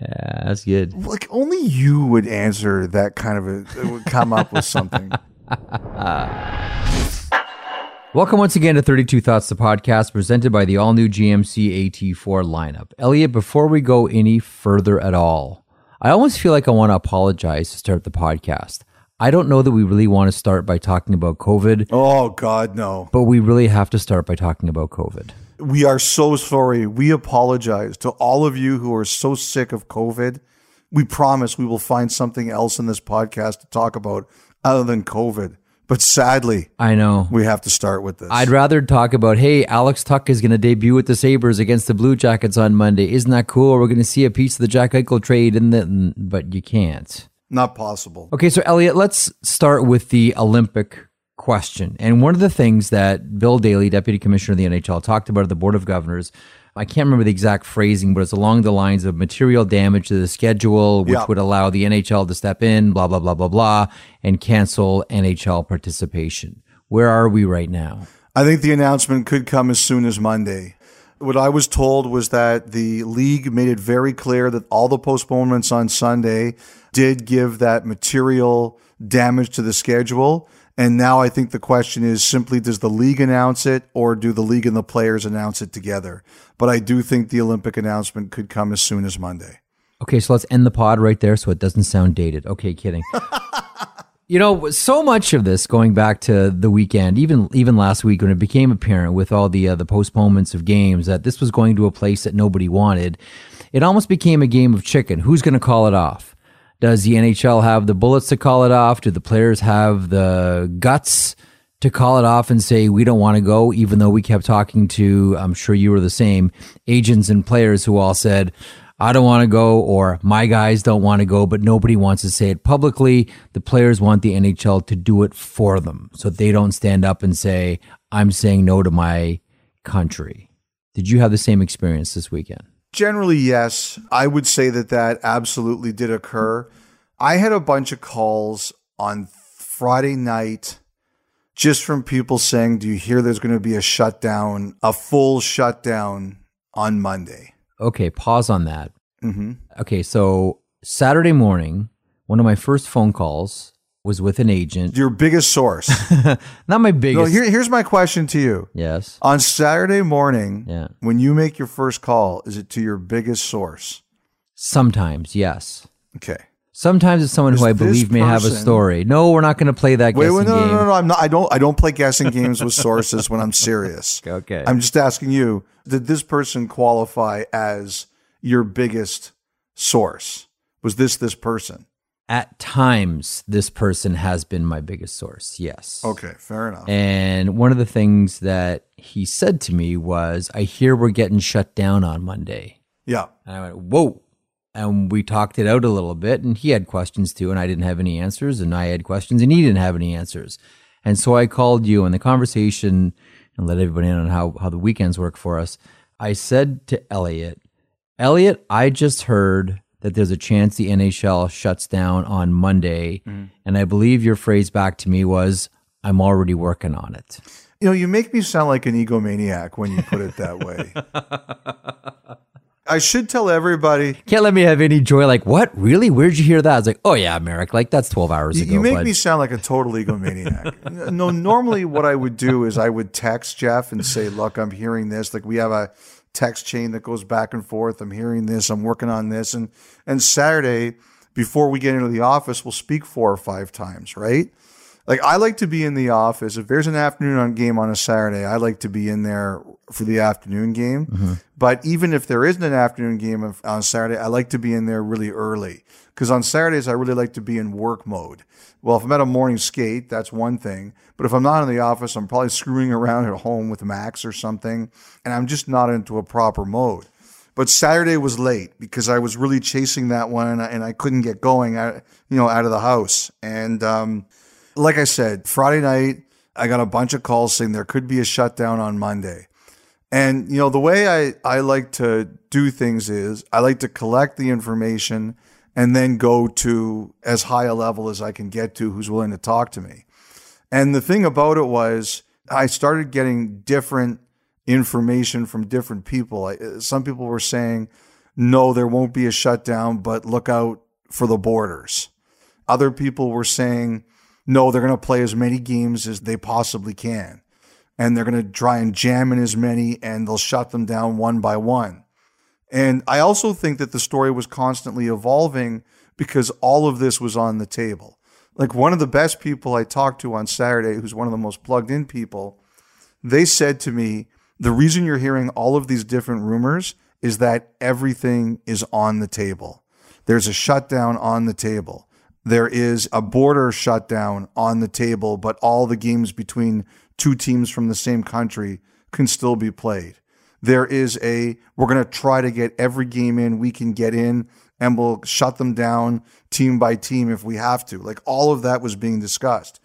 Yeah, that's good. Like only you would answer that kind of a would come up with something. Welcome once again to 32 Thoughts, the podcast presented by the all new GMC AT4 lineup. Elliotte, before we go any further at all, I almost feel like I want to apologize to start the podcast. I don't know that we really want to start by talking about COVID, Oh God, no. but we really have to start by talking about COVID. We are so sorry. We apologize to all of you who are so sick of COVID. We promise we will find something else in this podcast to talk about other than COVID. But sadly, I know. we have to start with this. I'd rather talk about, hey, Alex Tuch is going to debut with the Sabres against the Blue Jackets on Monday. Isn't that cool? We're going to see a piece of the Jack Eichel trade, the, but you can't. Not possible. Okay, so Elliotte, let's start with the Olympic question. And one of the things that Bill Daly, Deputy Commissioner of the NHL, talked about at the Board of Governors, I can't remember the exact phrasing, but it's along the lines of material damage to the schedule, which Yeah. would allow the NHL to step in, blah, blah, blah, blah, blah, and cancel NHL participation. Where are we right now? I think the announcement could come as soon as Monday. What I was told was that the league made it very clear that all the postponements on Sunday did give that material damage to the schedule. And now I think the question is simply does the league announce it or do the league and the players announce it together? But I do think the Olympic announcement could come as soon as Monday. Okay, so let's end the pod right there so it doesn't sound dated. Okay, kidding. you know, so much of this going back to the weekend, even even last week when it became apparent with all the uh, the postponements of games that this was going to a place that nobody wanted, it almost became a game of chicken. Who's going to call it off? Does the NHL have the bullets to call it off? Do the players have the guts to call it off and say we don't want to go, even though we kept talking to, I'm sure you were the same, agents and players who all said, I don't want to go, or my guys don't want to go, but nobody wants to say it publicly. The players want the NHL to do it for them so they don't stand up and say, I'm saying no to my country. Did you have the same experience this weekend? Generally, yes. I would say that that absolutely did occur. I had a bunch of calls on Friday night just from people saying, Do you hear there's going to be a shutdown, a full shutdown on Monday? Okay, pause on that. hmm Okay, so Saturday morning, one of my first phone calls was with an agent. Your biggest source. Not my no, biggest. here, here's my question to you. yes. On Saturday morning, Yeah. when you make your first call, is it to your biggest source? Sometimes, yes. Okay. Sometimes it's someone who I believe may have a story. No, we're not going to play that Wait, guessing wait, no, no, game. no, no, I'm not. I don't. I don't play guessing games with sources when I'm serious. Okay. I'm just asking you: Did this person qualify as your biggest source? Was this this person? At times, this person has been my biggest source. Yes. Okay, fair enough. And one of the things that he said to me was, I hear we're getting shut down on Monday. yeah, And I went, whoa. And we talked it out a little bit, and he had questions too, and I didn't have any answers, and I had questions, and he didn't have any answers. And so I called you, and the conversation, and let everybody in on how, how the weekends work for us. I said to Elliotte, Elliotte, I just heard that there's a chance the NHL shuts down on Monday. Mm-hmm. And I believe your phrase back to me was, I'm already working on it. you know, you make me sound like an egomaniac when you put it that way. I should tell everybody. Can't let me have any joy. Like, what? Really? Where'd you hear that? I was like, oh, yeah, Marek. Like, that's 12 hours You, ago. you make bud. me sound like a total egomaniac. no, normally what I would do is I would text Jeff and say, "Look, I'm hearing this. Like we have a text chain that goes back and forth. I'm hearing this. I'm working on this." And and Saturday before we get into the office, we'll speak four or five times, right? Like I like to be in the office. If there's an afternoon on game on a Saturday, I like to be in there for the afternoon game. But even if there isn't an afternoon game on Saturday, I like to be in there really early because on Saturdays I really like to be in work mode. Well, if I'm at a morning skate, that's one thing. But if I'm not in the office, I'm probably screwing around at home with Max or something, and I'm just not into a proper mode. But Saturday was late because I was really chasing that one, and I, and I couldn't get going, out, you know, out of the house. And um, like I said, Friday night I got a bunch of calls saying there could be a shutdown on Monday. And you know the way I, I like to do things is I like to collect the information and then go to as high a level as I can get to who's willing to talk to me. And the thing about it was I started getting different information from different people. I, some people were saying, no, there won't be a shutdown, but look out for the borders. Other people were saying, no, they're going to play as many games as they possibly can. And they're going to try and jam in as many and they'll shut them down one by one. And I also think that the story was constantly evolving because all of this was on the table. Like one of the best people I talked to on Saturday, who's one of the most plugged in people, they said to me, the reason you're hearing all of these different rumors is that everything is on the table. There's a shutdown on the table. There is a border shutdown on the table, but all the games between two teams from the same country can still be played. There is a, we're going to try to get every game in we can get in and we'll shut them down team by team if we have to. Like all of that was being discussed.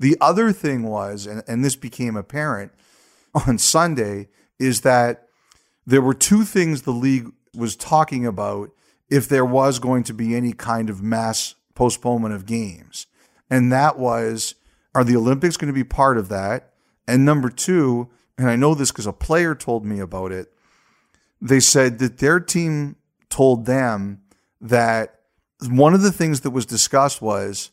The other thing was, and, and this became apparent on Sunday, is that there were two things the league was talking about if there was going to be any kind of mass postponement of games. And that was are the Olympics going to be part of that? And number two, and I know this because a player told me about it, they said that their team told them that one of the things that was discussed was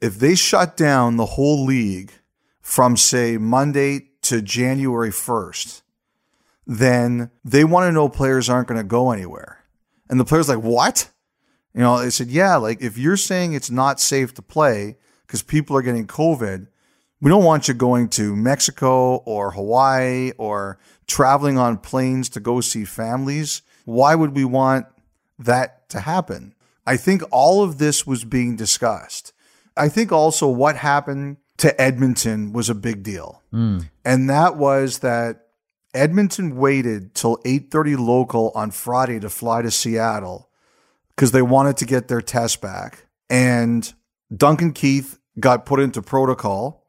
if they shut down the whole league from, say, Monday to January 1st, then they want to know players aren't going to go anywhere. And the player's like, what? You know, they said, yeah, like if you're saying it's not safe to play because people are getting COVID, we don't want you going to Mexico or Hawaii or traveling on planes to go see families. Why would we want that to happen? I think all of this was being discussed. I think also what happened to Edmonton was a big deal. Mm. And that was that Edmonton waited till 8:30 local on Friday to fly to Seattle because they wanted to get their test back. And Duncan Keith got put into protocol.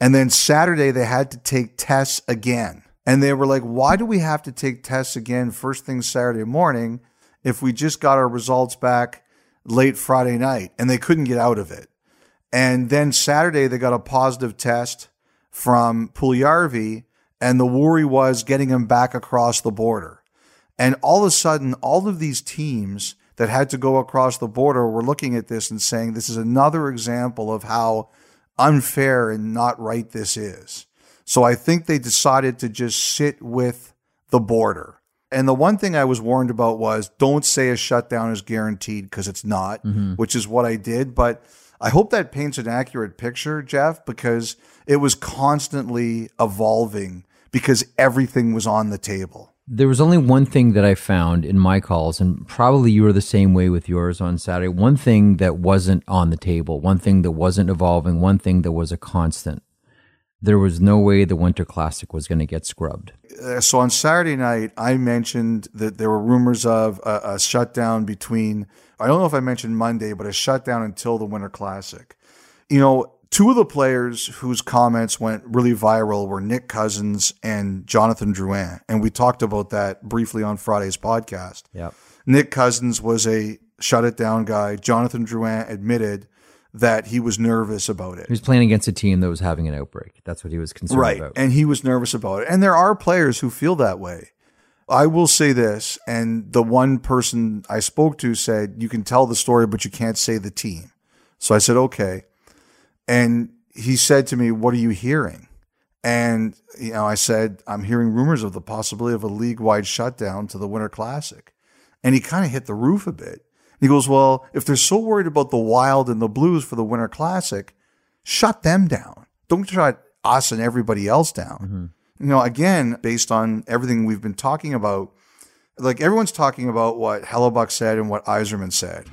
And then Saturday they had to take tests again. And they were like, why do we have to take tests again first thing Saturday morning if we just got our results back late Friday night? And they couldn't get out of it. And then Saturday they got a positive test from Puljujarvi and the worry was getting him back across the border. And all of a sudden, all of these teams that had to go across the border were looking at this and saying, this is another example of how unfair and not right this is. So I think they decided to just sit with the border. And the one thing I was warned about was don't say a shutdown is guaranteed because it's not, mm-hmm. which is what I did. But I hope that paints an accurate picture, Jeff, because it was constantly evolving because everything was on the table. There was only one thing that I found in my calls, and probably you were the same way with yours on Saturday. One thing that wasn't on the table, one thing that wasn't evolving, one thing that was a constant. There was no way the Winter Classic was going to get scrubbed. Uh, so on Saturday night, I mentioned that there were rumors of a, a shutdown between, I don't know if I mentioned Monday, but a shutdown until the Winter Classic. You know, Two of the players whose comments went really viral were Nick Cousins and Jonathan Drouin. And we talked about that briefly on Friday's podcast. Yeah. Nick Cousins was a shut it down guy. Jonathan Drouin admitted that he was nervous about it. He was playing against a team that was having an outbreak. That's what he was concerned right. about. And he was nervous about it. And there are players who feel that way. I will say this, and the one person I spoke to said, You can tell the story, but you can't say the team. So I said, Okay. And he said to me, What are you hearing? And, you know, I said, I'm hearing rumors of the possibility of a league wide shutdown to the Winter Classic. And he kind of hit the roof a bit. He goes, Well, if they're so worried about the Wild and the Blues for the Winter Classic, shut them down. Don't shut us and everybody else down. Mm-hmm. You know, again, based on everything we've been talking about, like everyone's talking about what Hellebuyck said and what Yzerman said.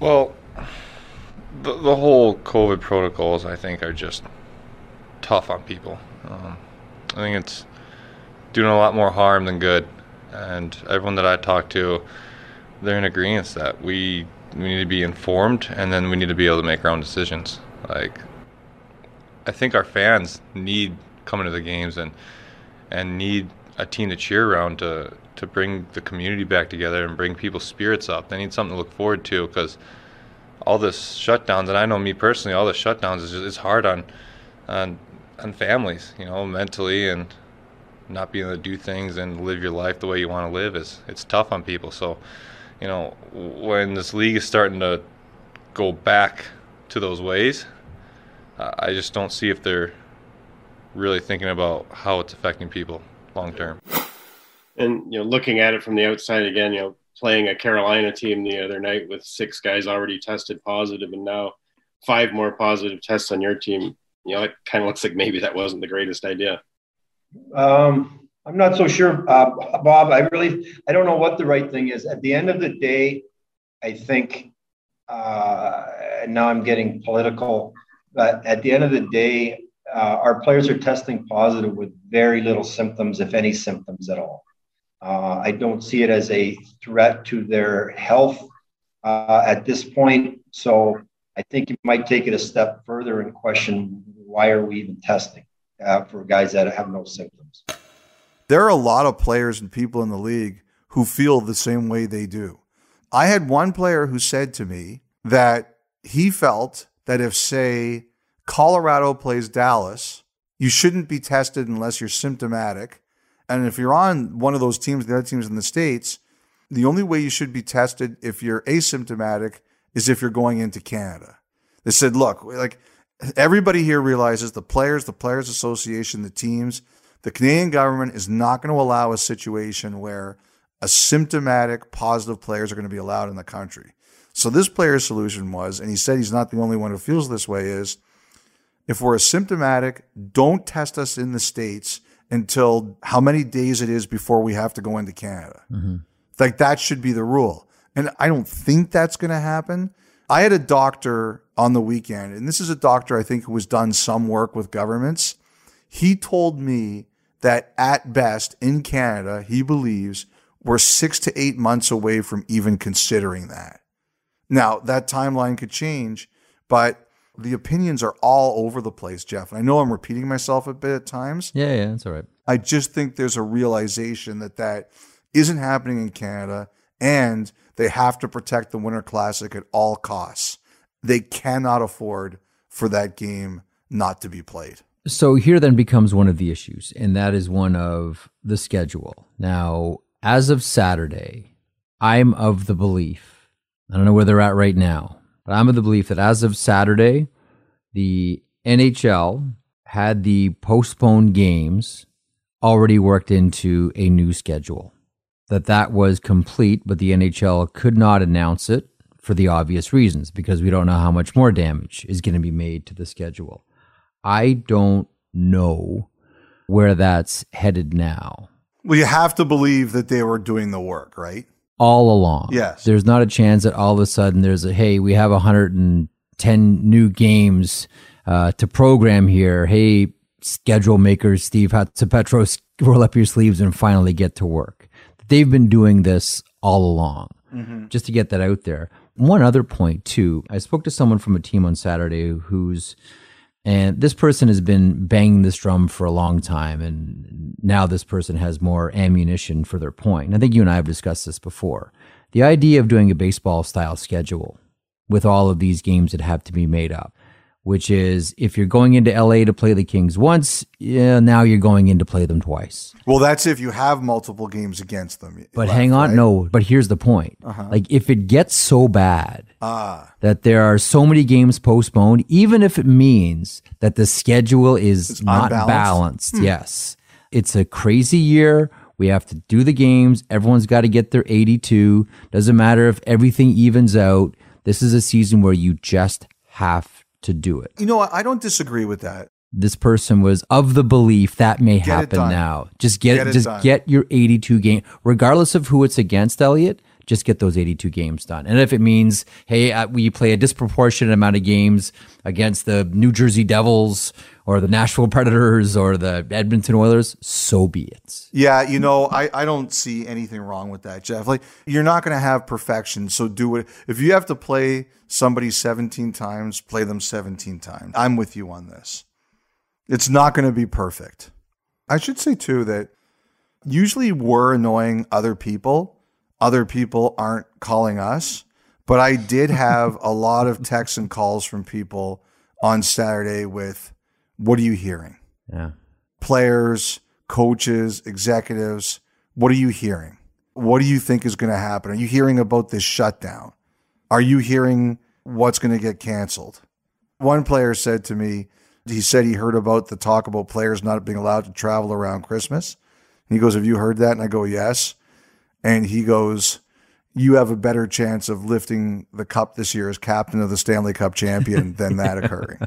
Well, the, the whole COVID protocols, I think, are just tough on people. Um, I think it's doing a lot more harm than good. And everyone that I talk to, they're in agreement that we we need to be informed, and then we need to be able to make our own decisions. Like, I think our fans need coming to the games and and need a team to cheer around to to bring the community back together and bring people's spirits up. They need something to look forward to because all this shutdowns, and I know me personally, all the shutdowns is it's hard on on on families, you know, mentally and not being able to do things and live your life the way you want to live is it's tough on people. So, you know, when this league is starting to go back to those ways, I just don't see if they're really thinking about how it's affecting people long term. And you know, looking at it from the outside again, you know, playing a Carolina team the other night with six guys already tested positive, and now five more positive tests on your team. You know, it kind of looks like maybe that wasn't the greatest idea. Um, I'm not so sure, uh, Bob. I really, I don't know what the right thing is. At the end of the day, I think, uh, now I'm getting political, but at the end of the day, uh, our players are testing positive with very little symptoms, if any symptoms at all. Uh, I don't see it as a threat to their health uh, at this point. So I think you might take it a step further and question why are we even testing uh, for guys that have no symptoms. There are a lot of players and people in the league who feel the same way they do. I had one player who said to me that he felt that if, say, Colorado plays Dallas, you shouldn't be tested unless you're symptomatic. And if you're on one of those teams, the other teams in the States, the only way you should be tested if you're asymptomatic is if you're going into Canada. They said, look, like everybody here realizes the players, the Players Association, the teams, the Canadian government is not going to allow a situation where asymptomatic positive players are going to be allowed in the country. So this player's solution was, and he said he's not the only one who feels this way, is if we're asymptomatic, don't test us in the States until how many days it is before we have to go into Canada. Mm-hmm. Like that should be the rule. And I don't think that's going to happen. I had a doctor on the weekend, and this is a doctor I think who has done some work with governments. He told me that at best in Canada, he believes we're six to eight months away from even considering that. Now, that timeline could change, but the opinions are all over the place, Jeff. And I know I'm repeating myself a bit at times. Yeah, yeah, that's all right. I just think there's a realization that that isn't happening in Canada and they have to protect the Winter Classic at all costs. They cannot afford for that game not to be played. So here then becomes one of the issues, and that is one of the schedule. Now, as of Saturday, I'm of the belief, I don't know where they're at right now, I'm of the belief that as of Saturday, the NHL had the postponed games already worked into a new schedule. That that was complete, but the NHL could not announce it for the obvious reasons because we don't know how much more damage is going to be made to the schedule. I don't know where that's headed now. Well, you have to believe that they were doing the work, right? All along. Yes. There's not a chance that all of a sudden there's a, hey, we have 110 new games uh, to program here. Hey, schedule makers, Steve Hatze-Petros, roll up your sleeves and finally get to work. They've been doing this all along, mm-hmm. just to get that out there. One other point, too, I spoke to someone from a team on Saturday who's and this person has been banging this drum for a long time. And now this person has more ammunition for their point. I think you and I have discussed this before. The idea of doing a baseball style schedule with all of these games that have to be made up which is if you're going into LA to play the Kings once, yeah, now you're going in to play them twice. Well, that's if you have multiple games against them. But left, hang on, right? no. But here's the point: uh-huh. like if it gets so bad ah. that there are so many games postponed, even if it means that the schedule is it's not unbalanced. balanced, hmm. yes, it's a crazy year. We have to do the games. Everyone's got to get their 82. Doesn't matter if everything evens out. This is a season where you just have to do it. You know, I don't disagree with that. This person was of the belief that may get happen now. Just get, get just done. get your 82 game, regardless of who it's against, Elliotte. Just get those 82 games done. And if it means, hey, uh, we play a disproportionate amount of games against the New Jersey Devils or the Nashville Predators or the Edmonton Oilers, so be it. Yeah, you know, I, I don't see anything wrong with that, Jeff. Like, you're not going to have perfection, so do it. If you have to play somebody 17 times, play them 17 times. I'm with you on this. It's not going to be perfect. I should say, too, that usually we're annoying other people other people aren't calling us. But I did have a lot of texts and calls from people on Saturday with, "What are you hearing?" Yeah, players, coaches, executives, what are you hearing? What do you think is going to happen? Are you hearing about this shutdown? Are you hearing what's going to get canceled? One player said to me, he said he heard about the talk about players not being allowed to travel around Christmas. And he goes, Have you heard that? And I go, Yes. And he goes, You have a better chance of lifting the cup this year as captain of the Stanley Cup champion than that occurring.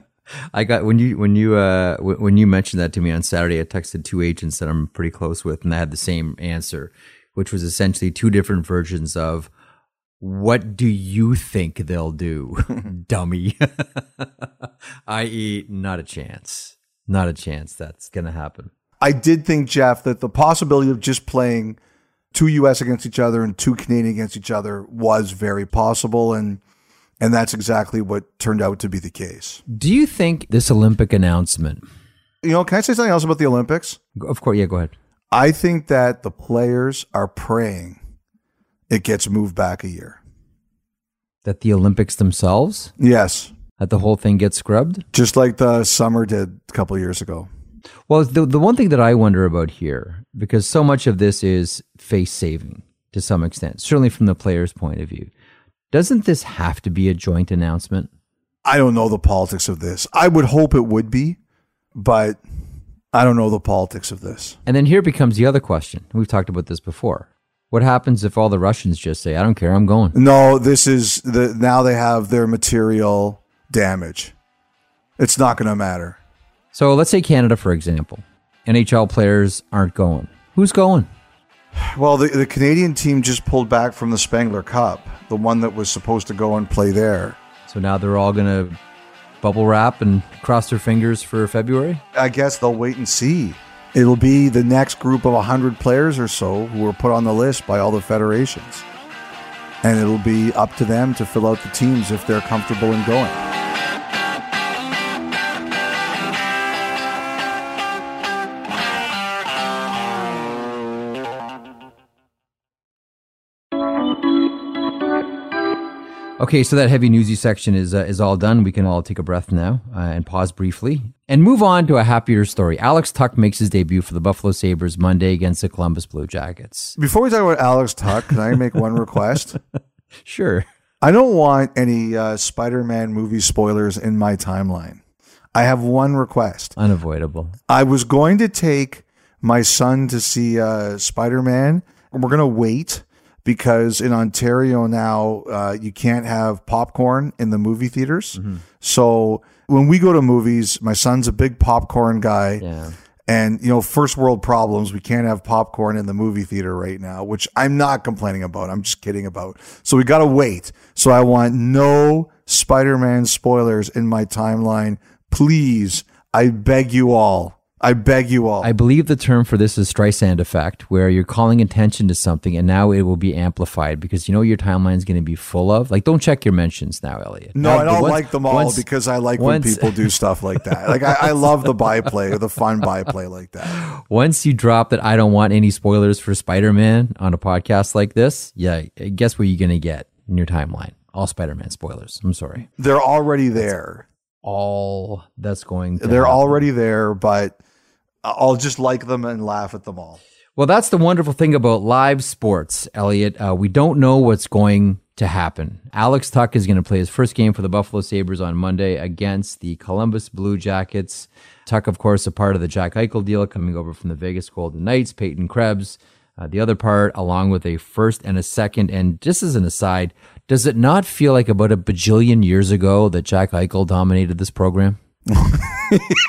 I got when you when you uh when you mentioned that to me on Saturday, I texted two agents that I'm pretty close with, and I had the same answer, which was essentially two different versions of what do you think they'll do, dummy? I.e., not a chance. Not a chance that's going to happen. I did think, Jeff, that the possibility of just playing two U.S. against each other and two Canadian against each other was very possible. And and that's exactly what turned out to be the case. Do you think this Olympic announcement? You know, can I say something else about the Olympics? Of course, yeah, go ahead. I think that the players are praying it gets moved back a year. That the Olympics themselves? Yes. That the whole thing gets scrubbed? Just like the summer did a couple years ago. Well, the, the one thing that I wonder about here, because so much of this is face saving to some extent, certainly from the player's point of view, doesn't this have to be a joint announcement? I don't know the politics of this. I would hope it would be, but I don't know the politics of this. And then here becomes the other question. We've talked about this before. What happens if all the Russians just say, "I don't care, I'm going"? No, this is the now they have their material damage. It's not going to matter. So let's say Canada, for example. NHL players aren't going. Who's going? Well, the, the Canadian team just pulled back from the Spengler Cup, the one that was supposed to go and play there. So now they're all going to bubble wrap and cross their fingers for February? I guess they'll wait and see. It'll be the next group of 100 players or so who are put on the list by all the federations. And it'll be up to them to fill out the teams if they're comfortable in going. Okay, so that heavy newsy section is uh, is all done. We can all take a breath now uh, and pause briefly and move on to a happier story. Alex Tuch makes his debut for the Buffalo Sabres Monday against the Columbus Blue Jackets. Before we talk about Alex Tuch, can I make one request? Sure. I don't want any uh, Spider-Man movie spoilers in my timeline. I have one request. Unavoidable. I was going to take my son to see uh, Spider-Man, and we're going to wait because in Ontario now uh, you can't have popcorn in the movie theaters. So when we go to movies, my son's a big popcorn guy. Yeah. And you know, first world problems. We can't have popcorn in the movie theater right now, which I'm not complaining about. I'm just kidding about. So we got to wait. So I want no Spider-Man spoilers in my timeline, please. I beg you all. I beg you all. I believe the term for this is Streisand effect, where you're calling attention to something and now it will be amplified because you know your timeline is going to be full of. Like, don't check your mentions now, Elliotte. no, Now, I don't once- like them all once- because I like once- when people do stuff like that. Like I, I love the byplay or the fun byplay like that. Once you drop that, I don't want any spoilers for Spider Man on a podcast like this. Yeah, guess what you're going to get in your timeline? All Spider Man spoilers. I'm sorry. They're already there. All that's going to They're happen. already there, but I'll just like them and laugh at them all. Well, that's the wonderful thing about live sports, Elliotte. Uh, we don't know what's going to happen. Alex Tuch is going to play his first game for the Buffalo Sabres on Monday against the Columbus Blue Jackets. Tuch, of course, a part of the Jack Eichel deal coming over from the Vegas Golden Knights, Peyton Krebs. Uh, the other part, along with a first and a second. And just as an aside, does it not feel like about a bajillion years ago that Jack Eichel dominated this program?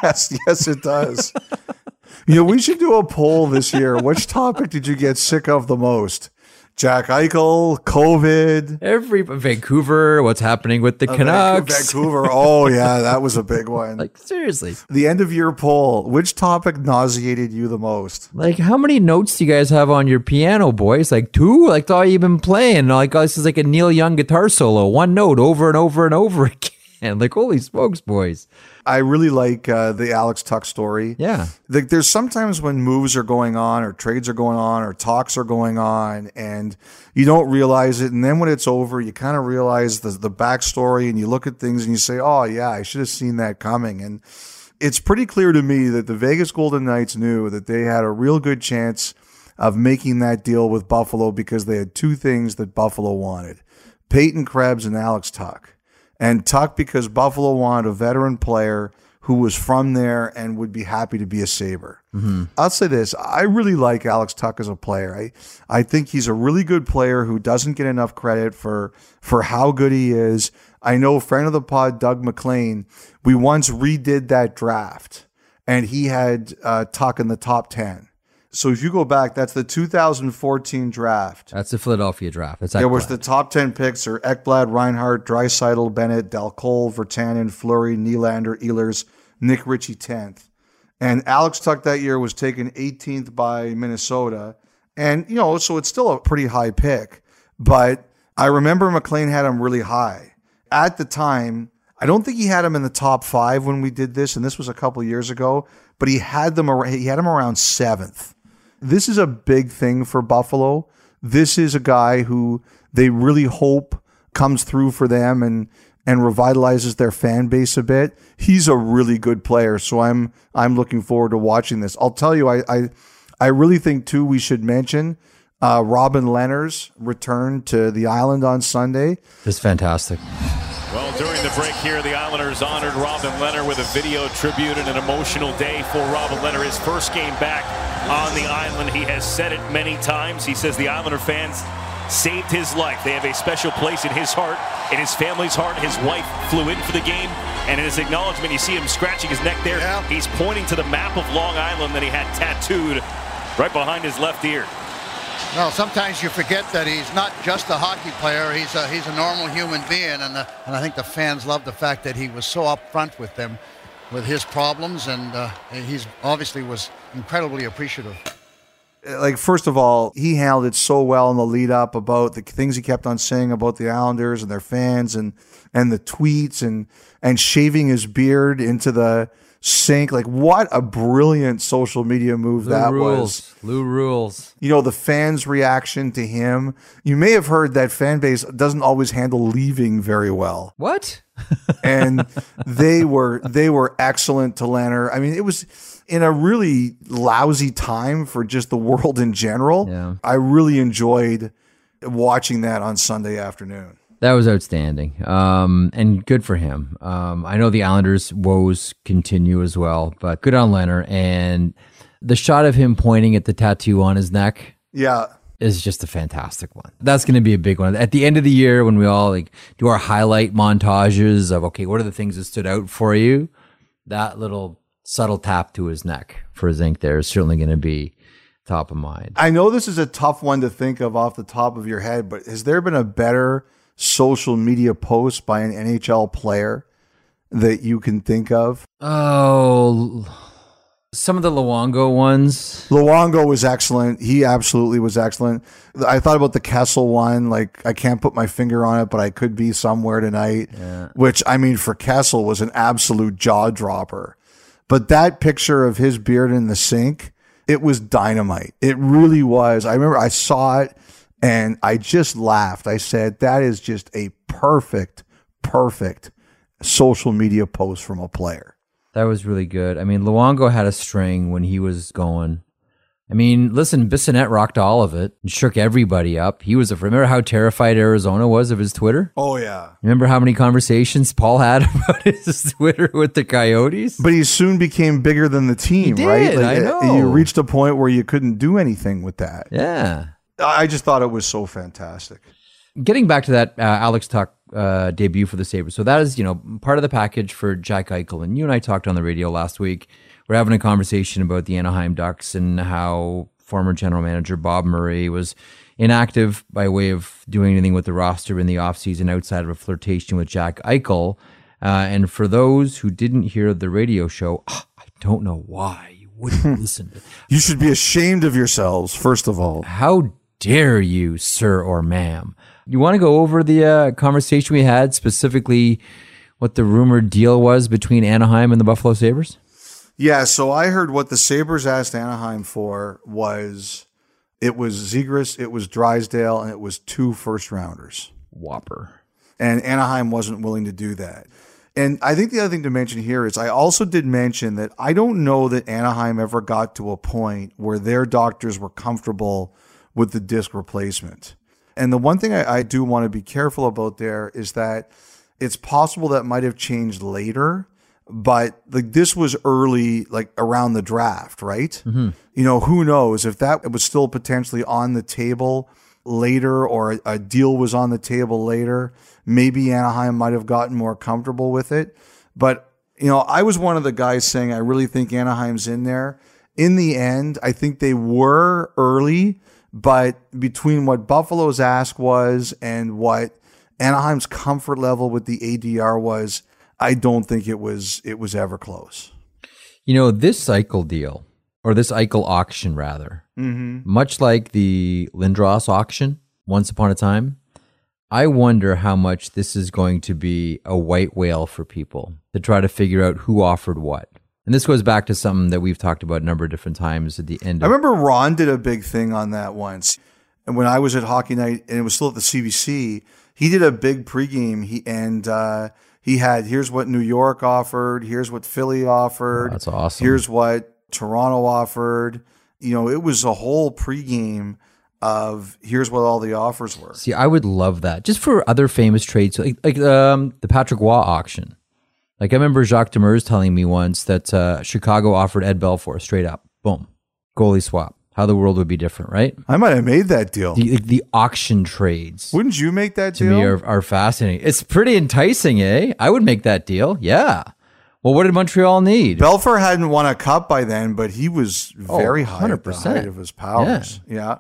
Yes, yes, it does. you know, we should do a poll this year. Which topic did you get sick of the most? Jack Eichel, COVID, Every Vancouver, what's happening with the uh, Canucks? Vancouver. Oh yeah, that was a big one. Like seriously. the end of year poll. Which topic nauseated you the most? Like, how many notes do you guys have on your piano, boys? Like two? Like, that's all you've been playing. Like, oh, this is like a Neil Young guitar solo, one note over and over and over again. Like, holy smokes, boys. I really like uh, the Alex Tuch story. Yeah. Like, there's sometimes when moves are going on, or trades are going on, or talks are going on, and you don't realize it. And then when it's over, you kind of realize the the backstory, and you look at things and you say, "Oh yeah, I should have seen that coming." And it's pretty clear to me that the Vegas Golden Knights knew that they had a real good chance of making that deal with Buffalo because they had two things that Buffalo wanted Peyton Krebs and Alex Tuch. And Tuch because Buffalo wanted a veteran player who was from there and would be happy to be a Sabre. I'll say this: I really like Alex Tuch as a player. I I think he's a really good player who doesn't get enough credit for for how good he is. I know friend of the pod Doug McLean. We once redid that draft, and he had uh, Tuch in the top ten. So if you go back, that's the 2014 draft. That's the Philadelphia draft. That's There was the top 10 picks are Ekblad, Reinhart, Draisaitl, Bennett, Dalcole, Virtanen, Fleury, Nylander, Ehlers, Nick Ritchie 10th. And Alex Tuch that year was taken 18th by Minnesota. And, you know, so it's still a pretty high pick. But I remember McLean had him really high. At the time, I don't think he had him in the top five when we did this, and this was a couple years ago, but he had them he had him around seventh this is a big thing for Buffalo. This is a guy who they really hope comes through for them and and revitalizes their fan base a bit. He's a really good player, so I'm I'm looking forward to watching this. I'll tell you, I I, I really think too we should mention uh, Robin Lehner's return to the island on Sunday. It's fantastic. Well, during the break here, the Islanders honored Robin Lehner with a video tribute and an emotional day for Robin Lehner. His first game back on the island. He has said it many times. He says the Islander fans saved his life. They have a special place in his heart, in his family's heart. His wife flew in for the game, and in his acknowledgement, you see him scratching his neck there. Yeah. He's pointing to the map of Long Island that he had tattooed right behind his left ear. Well, sometimes you forget that he's not just a hockey player. He's a, he's a normal human being, and, uh, and I think the fans love the fact that he was so upfront with them, with his problems, and uh, he's obviously was incredibly appreciative. like first of all, he handled it so well in the lead up about the things he kept on saying about the Islanders and their fans and and the tweets and and shaving his beard into the sink. Like what a brilliant social media move Lou that rules. was. Lou rules. You know, the fans' reaction to him. You may have heard that fan base doesn't always handle leaving very well What? and they were they were excellent to Lehner. I mean, it was in a really lousy time for just the world in general. Yeah. I really enjoyed watching that on Sunday afternoon. That was outstanding. Um, and good for him. Um, I know the Islanders' woes continue as well, but good on Lehner. And the shot of him pointing at the tattoo on his neck Yeah. is just a fantastic one. That's going to be a big one. At the end of the year, when we all like do our highlight montages of, okay, what are the things that stood out for you? That little subtle tap to his neck for his ink there is certainly going to be top of mind. I know this is a tough one to think of off the top of your head, but has there been a better social media post by an NHL player that you can think of? Oh, some of the Luongo ones. Luongo was excellent. He absolutely was excellent. I thought about the Kessel one. Like I can't put my finger on it, but I could be somewhere tonight. Which I mean, for Kessel was an absolute jaw dropper. But that picture of his beard in the sink, it was dynamite. It really was. I remember I saw it and I just laughed. I said, "That is just a perfect, perfect social media post from a player." That was really good. I mean, Luongo had a string when he was going. I mean, listen, Bissonnette rocked all of it and shook everybody up. He was a. Remember how terrified Arizona was of his Twitter? Oh yeah. Remember how many conversations Paul had about his Twitter with the Coyotes? But he soon became bigger than the team, He right? did, I uh, know. You reached a point where you couldn't do anything with that. yeah. I just thought it was so fantastic. Getting back to that uh, Alex Tuch uh, debut for the Sabres. So that is, you know, part of the package for Jack Eichel. And you and I talked on the radio last week. We're having a conversation about the Anaheim Ducks and how former general manager Bob Murray was inactive by way of doing anything with the roster in the offseason outside of a flirtation with Jack Eichel. Uh, and for those who didn't hear the radio show, ah, I don't know why you wouldn't listen to You should be ashamed of yourselves, first of all. how dare you, sir or ma'am? You want to go over the uh, conversation we had, specifically what the rumored deal was between Anaheim and the Buffalo Sabres? Yeah, so I heard what the Sabres asked Anaheim for was it was Zegras, it was Drysdale, and it was two first rounders. Whopper. And Anaheim wasn't willing to do that. And I think the other thing to mention here is I also did mention that I don't know that Anaheim ever got to a point where their doctors were comfortable with the disc replacement. And the one thing I, I do want to be careful about there is that it's possible that might have changed later, but like this was early, like around the draft, right? Mm-hmm. You know, who knows if that was still potentially on the table later or a, a deal was on the table later, maybe Anaheim might have gotten more comfortable with it. But, you know, I was one of the guys saying I really think Anaheim's in there. In the end, I think they were early, but between what Buffalo's ask was and what Anaheim's comfort level with the ADR was, I don't think it was it was ever close. You know, this cycle deal, or this Eichel auction rather, mm-hmm. much like the Lindros auction once upon a time, I wonder how much this is going to be a white whale for people to try to figure out who offered what. And this goes back to something that we've talked about a number of different times at the end I remember Ron did a big thing on that once. And when I was at hockey night and it was still at the CBC, he did a big pregame. He and uh, he had here's what New York offered, here's what Philly offered. Oh, that's awesome. Here's what Toronto offered. You know, it was a whole pregame of here's what all the offers were. See, I would love that just for other famous trades, like, like um, the Patrick Roy auction. Like I remember Jacques Demers telling me once that uh, Chicago offered Ed Belfour straight up, boom, goalie swap. How the world would be different, right? I might have made that deal. The, the auction trades Wouldn't you make that to deal? me are, are fascinating. It's pretty enticing, eh? I would make that deal. Yeah. Well, what did Montreal need? Belfour hadn't won a cup by then, but he was very high at the 100%. height of his powers. yeah.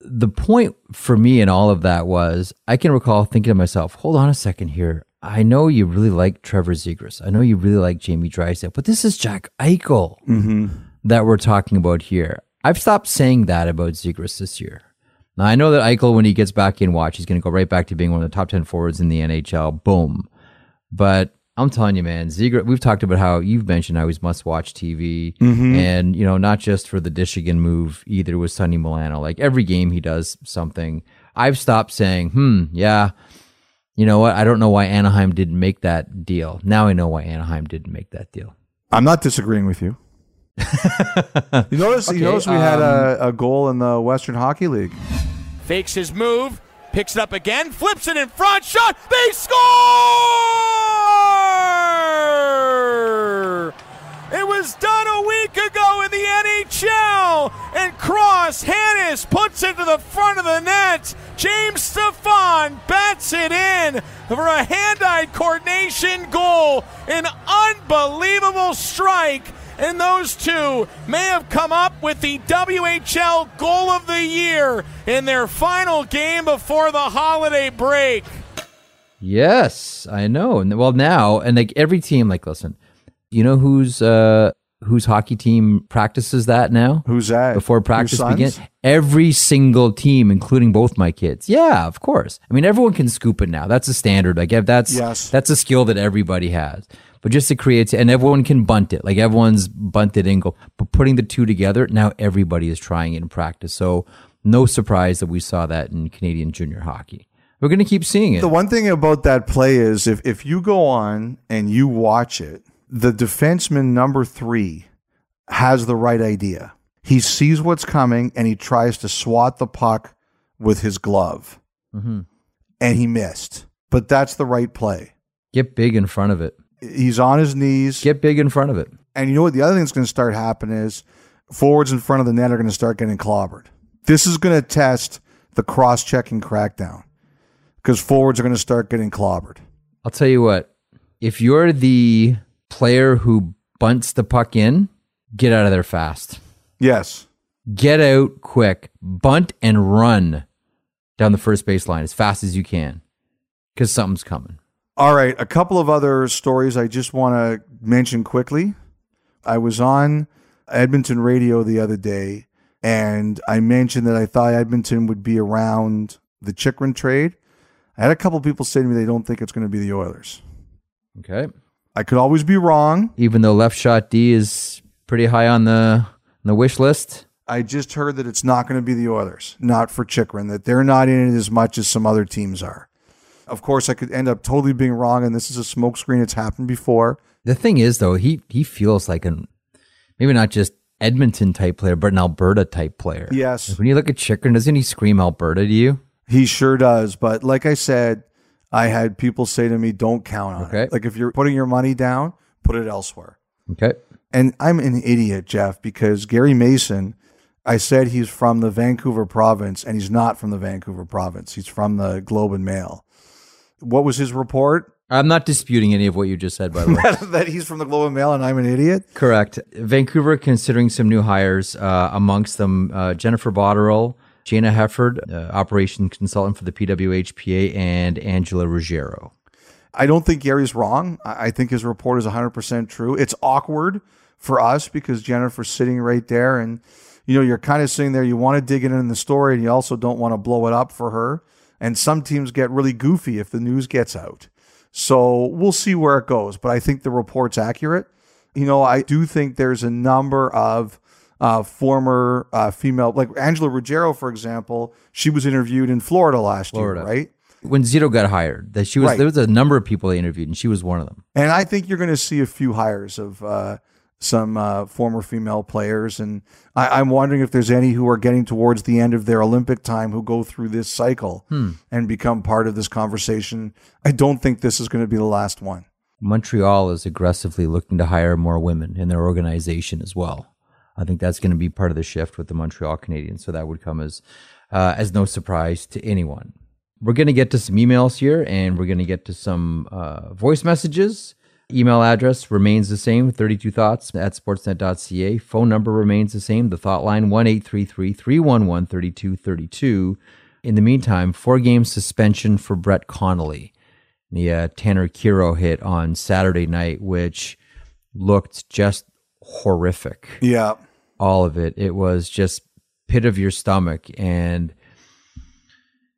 the point for me in all of that was I can recall thinking to myself, hold on a second here. I know you really like Trevor Zegras. I know you really like Jamie Drysdale, but this is Jack Eichel that we're talking about here. I've stopped saying that about Zegras this year. Now I know that Eichel, when he gets back in watch, he's going to go right back to being one of the top ten forwards in the NHL. Boom. But I'm telling you, man, Zegras. We've talked about how you've mentioned how he's must-watch TV, and you know, not just for the Michigan move either with Sonny Milano. Like every game he does something. I've stopped saying, "Hmm, yeah." You know what? I don't know why Anaheim didn't make that deal. Now I know why Anaheim didn't make that deal. I'm not disagreeing with you. you notice, Okay, you notice we had a, um, a goal in the Western Hockey League. fakes his move, picks it up again, flips it in front, shot, they score! It was done a week ago in the NHL, and Cross Hannis puts it to the front of the net. James Stefan bats it in for a hand-eye coordination goal. An unbelievable strike and those two may have come up with the WHL goal of the year in their final game before the holiday break. Yes, I know. And well, now and like every team, like listen, you know who's uh whose hockey team practices that now Who's that? before practice begins? Every single team, including both my kids. Yeah, of course. I mean, everyone can scoop it now. That's a standard. Like that's Yes. that's a skill that everybody has. But just to create, and everyone can bunt it. Like everyone's bunted and go. But putting the two together, now everybody is trying it in practice. So no surprise that we saw that in Canadian junior hockey. We're going to keep seeing it. The one thing about that play is if, if you go on and you watch it, the defenseman number three has the right idea. He sees what's coming and he tries to swat the puck with his glove. Mhm. And he missed. But that's the right play. Get big in front of it. He's on his knees. Get big in front of it. And you know what? The other thing that's going to start happening is forwards in front of the net are going to start getting clobbered. This is going to test the cross checking crackdown because forwards are going to start getting clobbered. I'll tell you what. If you're the player who bunts the puck in, get out of there fast. Yes. Get out quick. Bunt and run down the first baseline as fast as you can because something's coming. All right. A couple of other stories I just want to mention quickly. I was on Edmonton radio the other day and I mentioned that I thought Edmonton would be around the Chychrun trade. I had a couple people say to me they don't think it's going to be the Oilers. Okay. I could always be wrong. Even though left shot D is pretty high on the on the wish list. I just heard that it's not going to be the Oilers, not for Chychrun, that they're not in it as much as some other teams are. Of course, I could end up totally being wrong, and this is a smokescreen. It's happened before. The thing is, though, he he feels like an maybe not just Edmonton type player, but an Alberta type player. Yes. Like when you look at Chychrun, doesn't he scream Alberta to you? He sure does. But like I said, I had people say to me, don't count on Okay. it. Like if you're putting your money down, put it elsewhere. Okay. And I'm an idiot, Jeff, because Gary Mason, I said he's from the Vancouver province, and he's not from the Vancouver province. He's from the Globe and Mail. What was his report? I'm not disputing any of what you just said, by the way. that he's from the Globe and Mail and I'm an idiot? Correct. Vancouver considering some new hires, uh, amongst them uh, Jennifer Botterill, Jayna Hefford, uh, operation consultant for the PWHPA, and Angela Ruggiero. I don't think Gary's wrong. I think his report is 100% true. It's awkward for us because Jennifer's sitting right there and you know, you're kind of sitting there, you want to dig in in the story and you also don't want to blow it up for her. And some teams get really goofy if the news gets out. So we'll see where it goes, but I think the report's accurate. You know, I do think there's a number of uh, former uh, female, like Angela Ruggiero, for example. She was interviewed in Florida last Florida. year, right? When Zito got hired, that she was Right. there was a number of people they interviewed, and she was one of them. And I think you're going to see a few hires of uh, some uh, former female players. And I, I'm wondering if there's any who are getting towards the end of their Olympic time who go through this cycle and become part of this conversation. I don't think this is going to be the last one. Montreal is aggressively looking to hire more women in their organization as well. I think that's going to be part of the shift with the Montreal Canadiens. So that would come as uh, as no surprise to anyone. We're going to get to some emails here, and we're going to get to some uh, voice messages. Email address remains the same, 32 thoughts at sportsnet.ca. Phone number remains the same, the thought line 1 311 3232. In the meantime, four game suspension for Brett Connolly the uh, Tanner Kero hit on Saturday night, which looked just horrific. Yeah. All of it. It was just pit of your stomach. And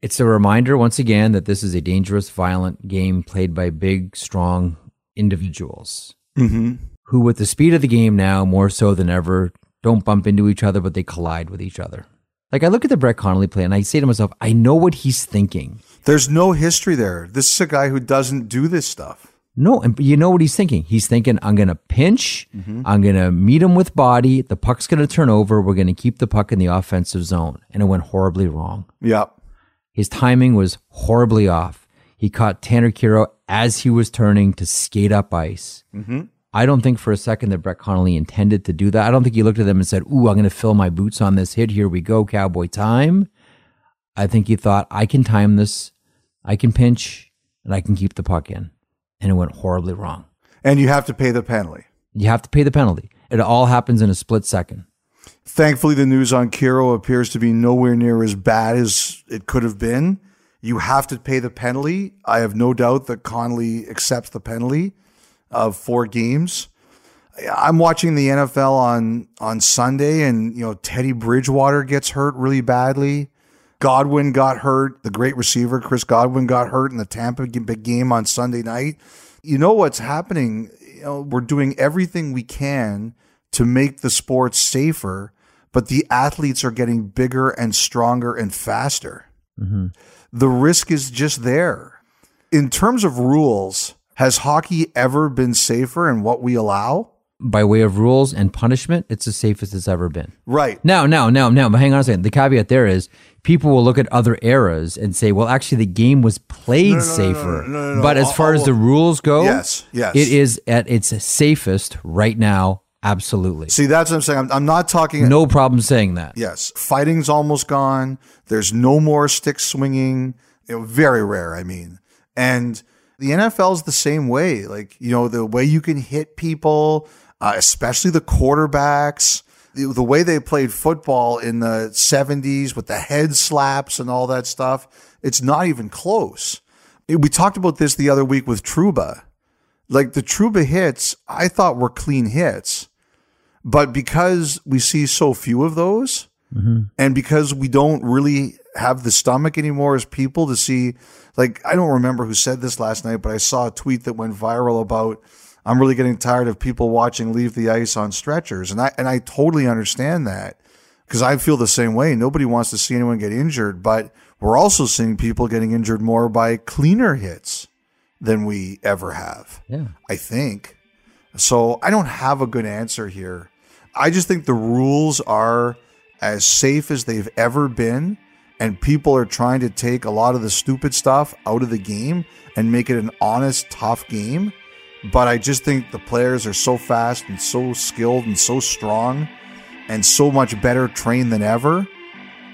it's a reminder, once again, that this is a dangerous, violent game played by big, strong individuals Mm-hmm. who, with the speed of the game now, more so than ever, don't bump into each other, but they collide with each other. Like I look at the Brett Connolly play and I say to myself, I know what he's thinking. There's no history there. This is a guy who doesn't do this stuff. No, and you know what he's thinking? He's thinking, I'm going to pinch, mm-hmm. I'm going to meet him with body, the puck's going to turn over, we're going to keep the puck in the offensive zone. And it went horribly wrong. Yep. His timing was horribly off. He caught Tanner Kero as he was turning to skate up ice. Mm-hmm. I don't think for a second that Brett Connolly intended to do that. I don't think he looked at them and said, Ooh, I'm going to fill my boots on this hit. Here we go, cowboy time. I think he thought, I can time this, I can pinch, and I can keep the puck in. And it went horribly wrong. And you have to pay the penalty. You have to pay the penalty. It all happens in a split second. Thankfully, the news on Kero appears to be nowhere near as bad as it could have been. You have to pay the penalty. I have no doubt that Connolly accepts the penalty of four games. I'm watching the NFL on on Sunday, and you know Teddy Bridgewater gets hurt really badly. Godwin got hurt. The great receiver Chris Godwin got hurt in the Tampa game on Sunday night. You know what's happening? You know, we're doing everything we can to make the sport safer, but the athletes are getting bigger and stronger and faster. Mm-hmm. The risk is just there. In terms of rules, has hockey ever been safer in what we allow? By way of rules and punishment, it's the safest it's ever been. Right. Now, now, now, now, but hang on a second. The caveat there is people will look at other eras and say, well, actually, the game was played safer. no, no, no. But as far as oh, oh, the oh. rules go, Yes, yes. it is at its safest right now. Absolutely. See, that's what I'm saying. I'm, I'm not talking. No problem saying that. Yes, fighting's almost gone. There's no more stick swinging. You know, very rare. I mean, and the NFL's the same way. Like you know, the way you can hit people, uh, especially the quarterbacks. The, the way they played football in the 70s with the head slaps and all that stuff, it's not even close. We talked about this the other week with Trouba. Like the Trouba hits, I thought were clean hits. But because we see so few of those, and because we don't really have the stomach anymore as people to see, like, I don't remember who said this last night, but I saw a tweet that went viral about, I'm really getting tired of people watching Leave the Ice on stretchers. And I, and I totally understand that because I feel the same way. Nobody wants to see anyone get injured, but we're also seeing people getting injured more by cleaner hits than we ever have. Yeah. I think. So I don't have a good answer here. I just think the rules are as safe as they've ever been, and people are trying to take a lot of the stupid stuff out of the game and make it an honest, tough game. But I just think the players are so fast and so skilled and so strong and so much better trained than ever.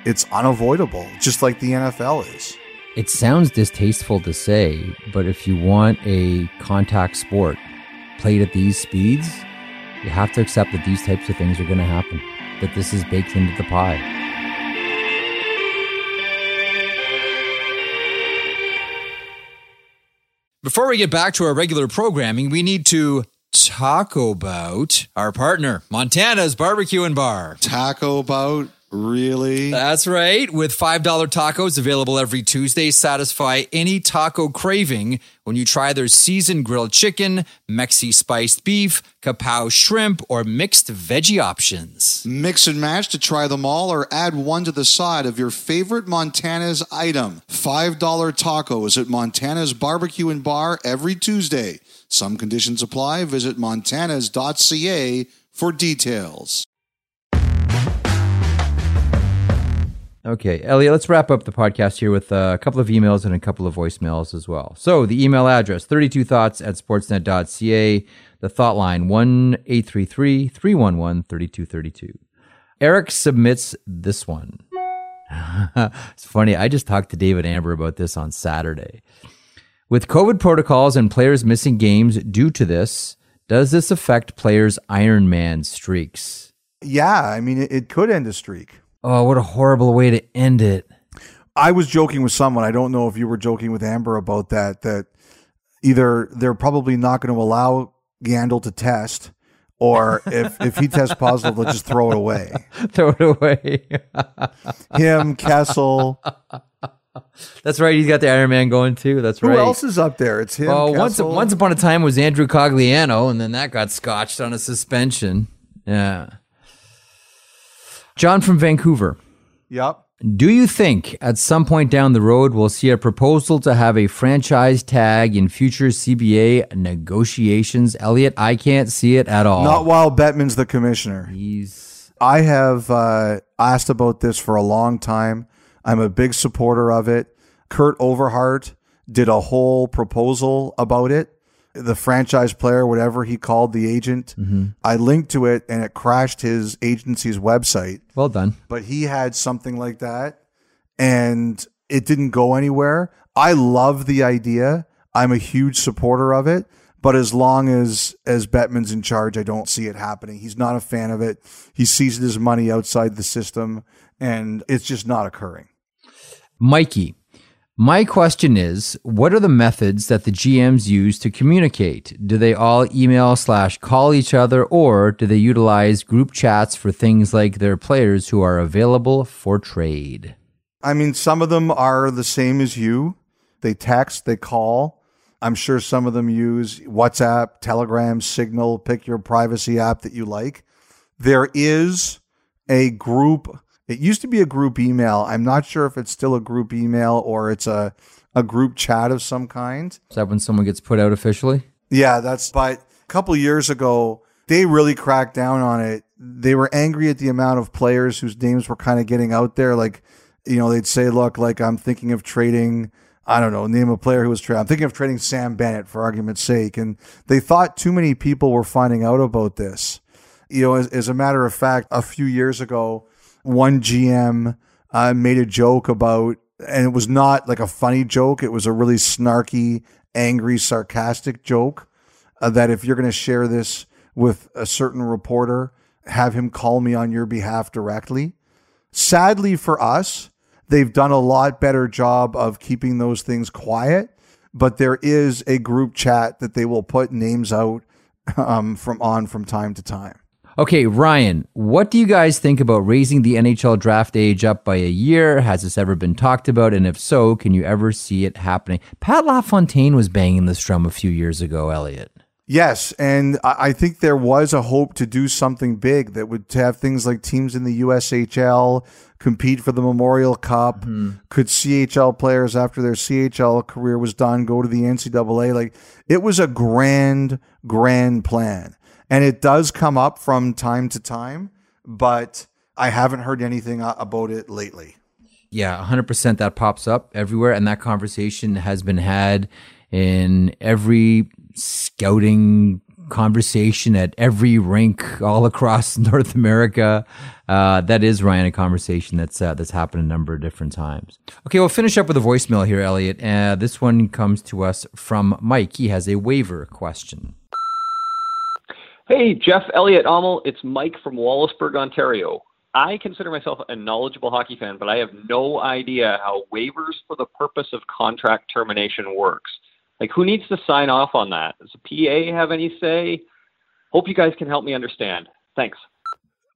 It's unavoidable, just like the NFL is. It sounds distasteful to say, but if you want a contact sport played at these speeds, you have to accept that these types of things are going to happen, that this is baked into the pie. Before we get back to our regular programming, we need to talk about our partner, Montana's Barbecue and Bar. Taco bout, really? That's right. With $5 tacos available every Tuesday, satisfy any taco craving when you try their seasoned grilled chicken, Mexi spiced beef, kapow shrimp, or mixed veggie options. Mix and match to try them all or add one to the side of your favorite Montana's item. $5 tacos at Montana's Barbecue and Bar every Tuesday. Some conditions apply. Visit montanas.ca for details. Okay, Elliotte, let's wrap up the podcast here with uh, a couple of emails and a couple of voicemails as well. So the email address, 32thoughts at sportsnet.ca. The thought line, 1-833-311-3232. Eric submits this one. it's funny, I just talked to David Amber about this on Saturday. With COVID protocols and players missing games due to this, does this affect players' Ironman streaks? Yeah, I mean, it, it could end a streak. Oh, what a horrible way to end it. I was joking with someone. I don't know if you were joking with Amber about that. That either they're probably not going to allow Yandle to test, or if if he tests positive, they'll just throw it away. Throw it away. Him, Kessel. That's right. He's got the Iron Man going too. That's Who right. Who else is up there? It's him. Well, once once upon a time was Andrew Cogliano, and then that got scotched on a suspension. Yeah. John from Vancouver. Yep. Do you think at some point down the road we'll see a proposal to have a franchise tag in future CBA negotiations? Elliotte, I can't see it at all. Not while Bettman's the commissioner. He's I have uh, asked about this for a long time. I'm a big supporter of it. Kurt Overhardt did a whole proposal about it. The franchise player, whatever he called the agent, mm-hmm. I linked to it and it crashed his agency's website. well done. But he had something like that and it didn't go anywhere. I love the idea. I'm a huge supporter of it. But as long as as Bettman's in charge, I don't see it happening. He's not a fan of it. He sees his money outside the system, and it's just not occurring. Mikey, my question is what are the methods that the GMs use to communicate? Do they all email slash call each other, or do they utilize group chats for things like their players who are available for trade? I mean, some of them are the same as you. They text, they call. I'm sure some of them use WhatsApp, Telegram, Signal, pick your privacy app that you like. There is a group. It used to be a group email. I'm not sure if it's still a group email or it's a, a group chat of some kind. Is that when someone gets put out officially? Yeah, that's but a couple years ago they really cracked down on it. They were angry at the amount of players whose names were kind of getting out there. Like, you know, they'd say, "Look, like I'm thinking of trading." I don't know, name a player who was trading. I'm thinking of trading Sam Bennett for argument's sake, and they thought too many people were finding out about this. You know, as, as a matter of fact, a few years ago, one GM uh, made a joke about, and it was not like a funny joke. It was a really snarky, angry, sarcastic joke uh, that if you're going to share this with a certain reporter, have him call me on your behalf directly. Sadly for us, they've done a lot better job of keeping those things quiet, but there is a group chat that they will put names out um, from on from time to time. Okay, Ryan, what do you guys think about raising the NHL draft age up by a year? Has this ever been talked about? And if so, can you ever see it happening? Pat LaFontaine was banging this drum a few years ago, Elliotte. Yes, and I think there was a hope to do something big that would have things like teams in the USHL compete for the Memorial Cup. Mm-hmm. Could CHL players after their CHL career was done go to the NCAA? Like it was a grand, grand plan, and it does come up from time to time, but I haven't heard anything about it lately. Yeah, 100% that pops up everywhere. And that conversation has been had in every scouting conversation at every rink all across North America. Uh, that is, Ryan, a conversation that's uh, that's happened a number of different times. Okay, we'll finish up with a voicemail here, Elliotte. Uh, this one comes to us from Mike. He has a waiver question. Hey, Jeff Elliotte Ammel. It's Mike from Wallaceburg, Ontario. I consider myself a knowledgeable hockey fan, but I have no idea how waivers for the purpose of contract termination works. Like, who needs to sign off on that? Does the PA have any say? Hope you guys can help me understand. Thanks.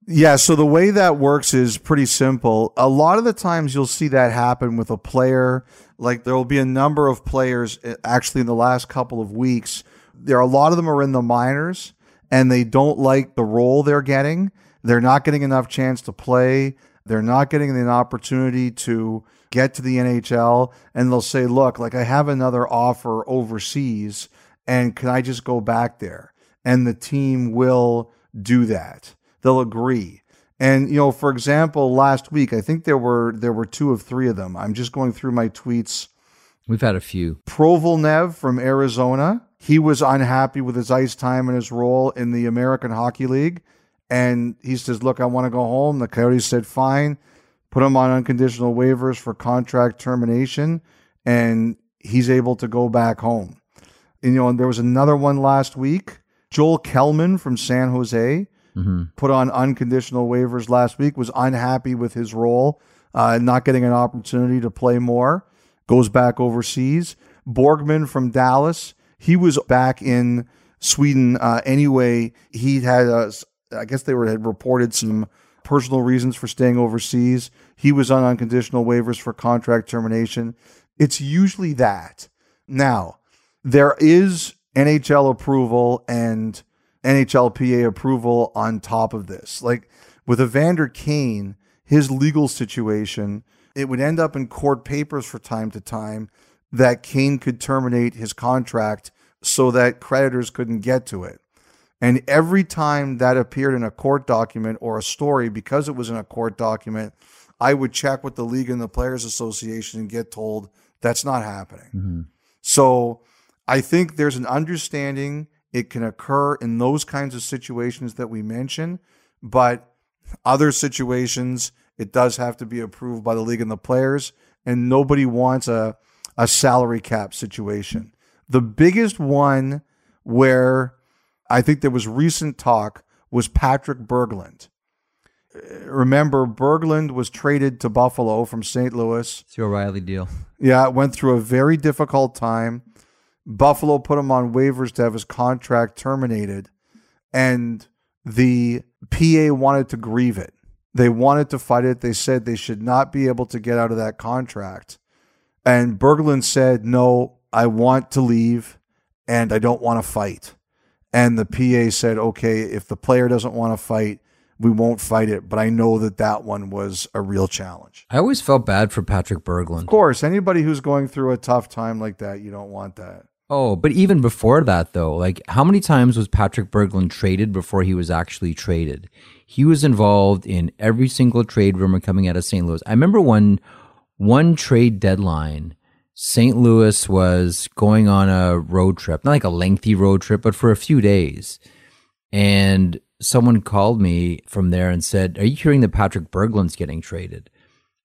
Yeah, so the way that works is pretty simple. A lot of the times you'll see that happen with a player. Like there will be a number of players uh, actually in the last couple of weeks. There are a lot of them are in the minors and they don't like the role they're getting. They're not getting enough chance to play. They're not getting an opportunity to get to the NHL and they'll say, "Look, like I have another offer overseas and can I just go back there?" And the team will do that they'll agree. And you know, for example, last week I think there were there were two of three of them. I'm just going through my tweets. We've had a few. Provolnev from Arizona, he was unhappy with his ice time and his role in the American Hockey League, and he says, "Look, I want to go home." The Coyotes said, "Fine." Put him on unconditional waivers for contract termination, and he's able to go back home. And, you know, and there was another one last week. Joel Kellman from San Jose put on unconditional waivers last week, was unhappy with his role, uh, not getting an opportunity to play more, goes back overseas. Borgman from Dallas, he was back in Sweden uh, anyway. He had, uh, I guess they were had reported some personal reasons for staying overseas. He was on unconditional waivers for contract termination. It's usually that. Now, there is NHL approval and NHLPA approval on top of this. Like with Evander Kane, his legal situation, it would end up in court papers for time to time that Kane could terminate his contract so that creditors couldn't get to it. And every time that appeared in a court document or a story, because it was in a court document, I would check with the league and the Players Association and get told that's not happening. Mm-hmm. So I think there's an understanding it can occur in those kinds of situations that we mention, but other situations it does have to be approved by the league and the players, and nobody wants a a salary cap situation. The biggest one where I think there was recent talk was Patrick Berglund. Uh, Remember, Berglund was traded to Buffalo from St. Louis. It's the O'Reilly deal. Yeah, it went through a very difficult time. Buffalo put him on waivers to have his contract terminated, and the PA wanted to grieve it. They wanted to fight it. They said they should not be able to get out of that contract. And Berglund said, No, I want to leave and I don't want to fight. And the PA said, Okay, if the player doesn't want to fight, we won't fight it. But I know that that one was a real challenge. I always felt bad for Patrick Berglund. Of course, anybody who's going through a tough time like that, you don't want that. Oh, but even before that, though, like how many times was Patrick Berglund traded before he was actually traded? He was involved in every single trade rumor coming out of St. Louis. I remember one one trade deadline. St. Louis was going on a road trip, not like a lengthy road trip, but for a few days. And someone called me from there and said, Are you hearing that Patrick Berglund's getting traded?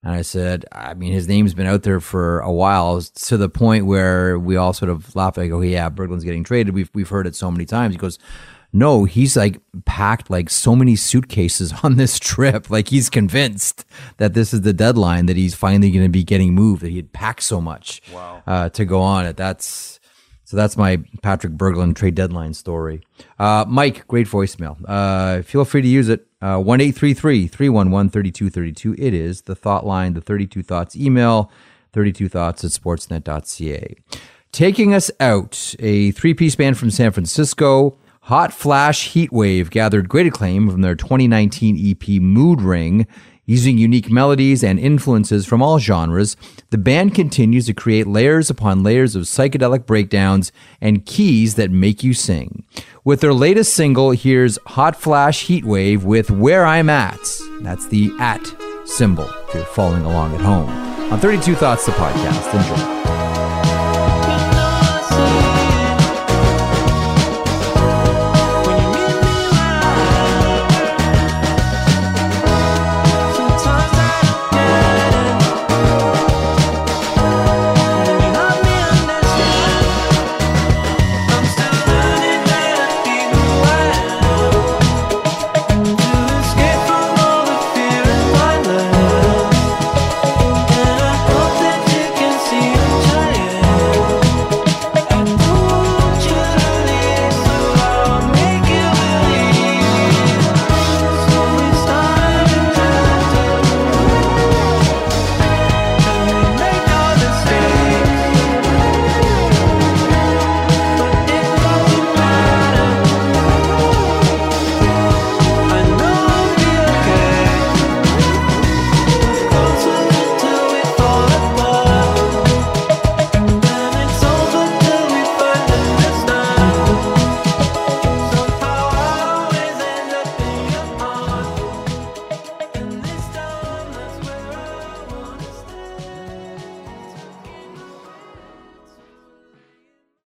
And I said, I mean, his name's been out there for a while to the point where we all sort of laugh. I go, oh, yeah, Berglund's getting traded. We've, we've heard it so many times. He goes, no, he's like packed like so many suitcases on this trip. Like he's convinced that this is the deadline that he's finally going to be getting moved, that he had packed so much uh, to go on it. That's, so that's my Patrick Berglund trade deadline story. Uh, Mike, great voicemail. Uh, feel free to use it. Uh, 1 311 3232. It is the thought line, the 32 thoughts email, 32thoughts at sportsnet.ca. Taking us out, a three piece band from San Francisco, Hot Flash Heatwave, gathered great acclaim from their 2019 EP Mood Ring. Using unique melodies and influences from all genres, the band continues to create layers upon layers of psychedelic breakdowns and keys that make you sing. With their latest single, here's Hot Flash Heatwave with Where I'm At. That's the at symbol if you're following along at home. On 32 Thoughts, the podcast. Enjoy.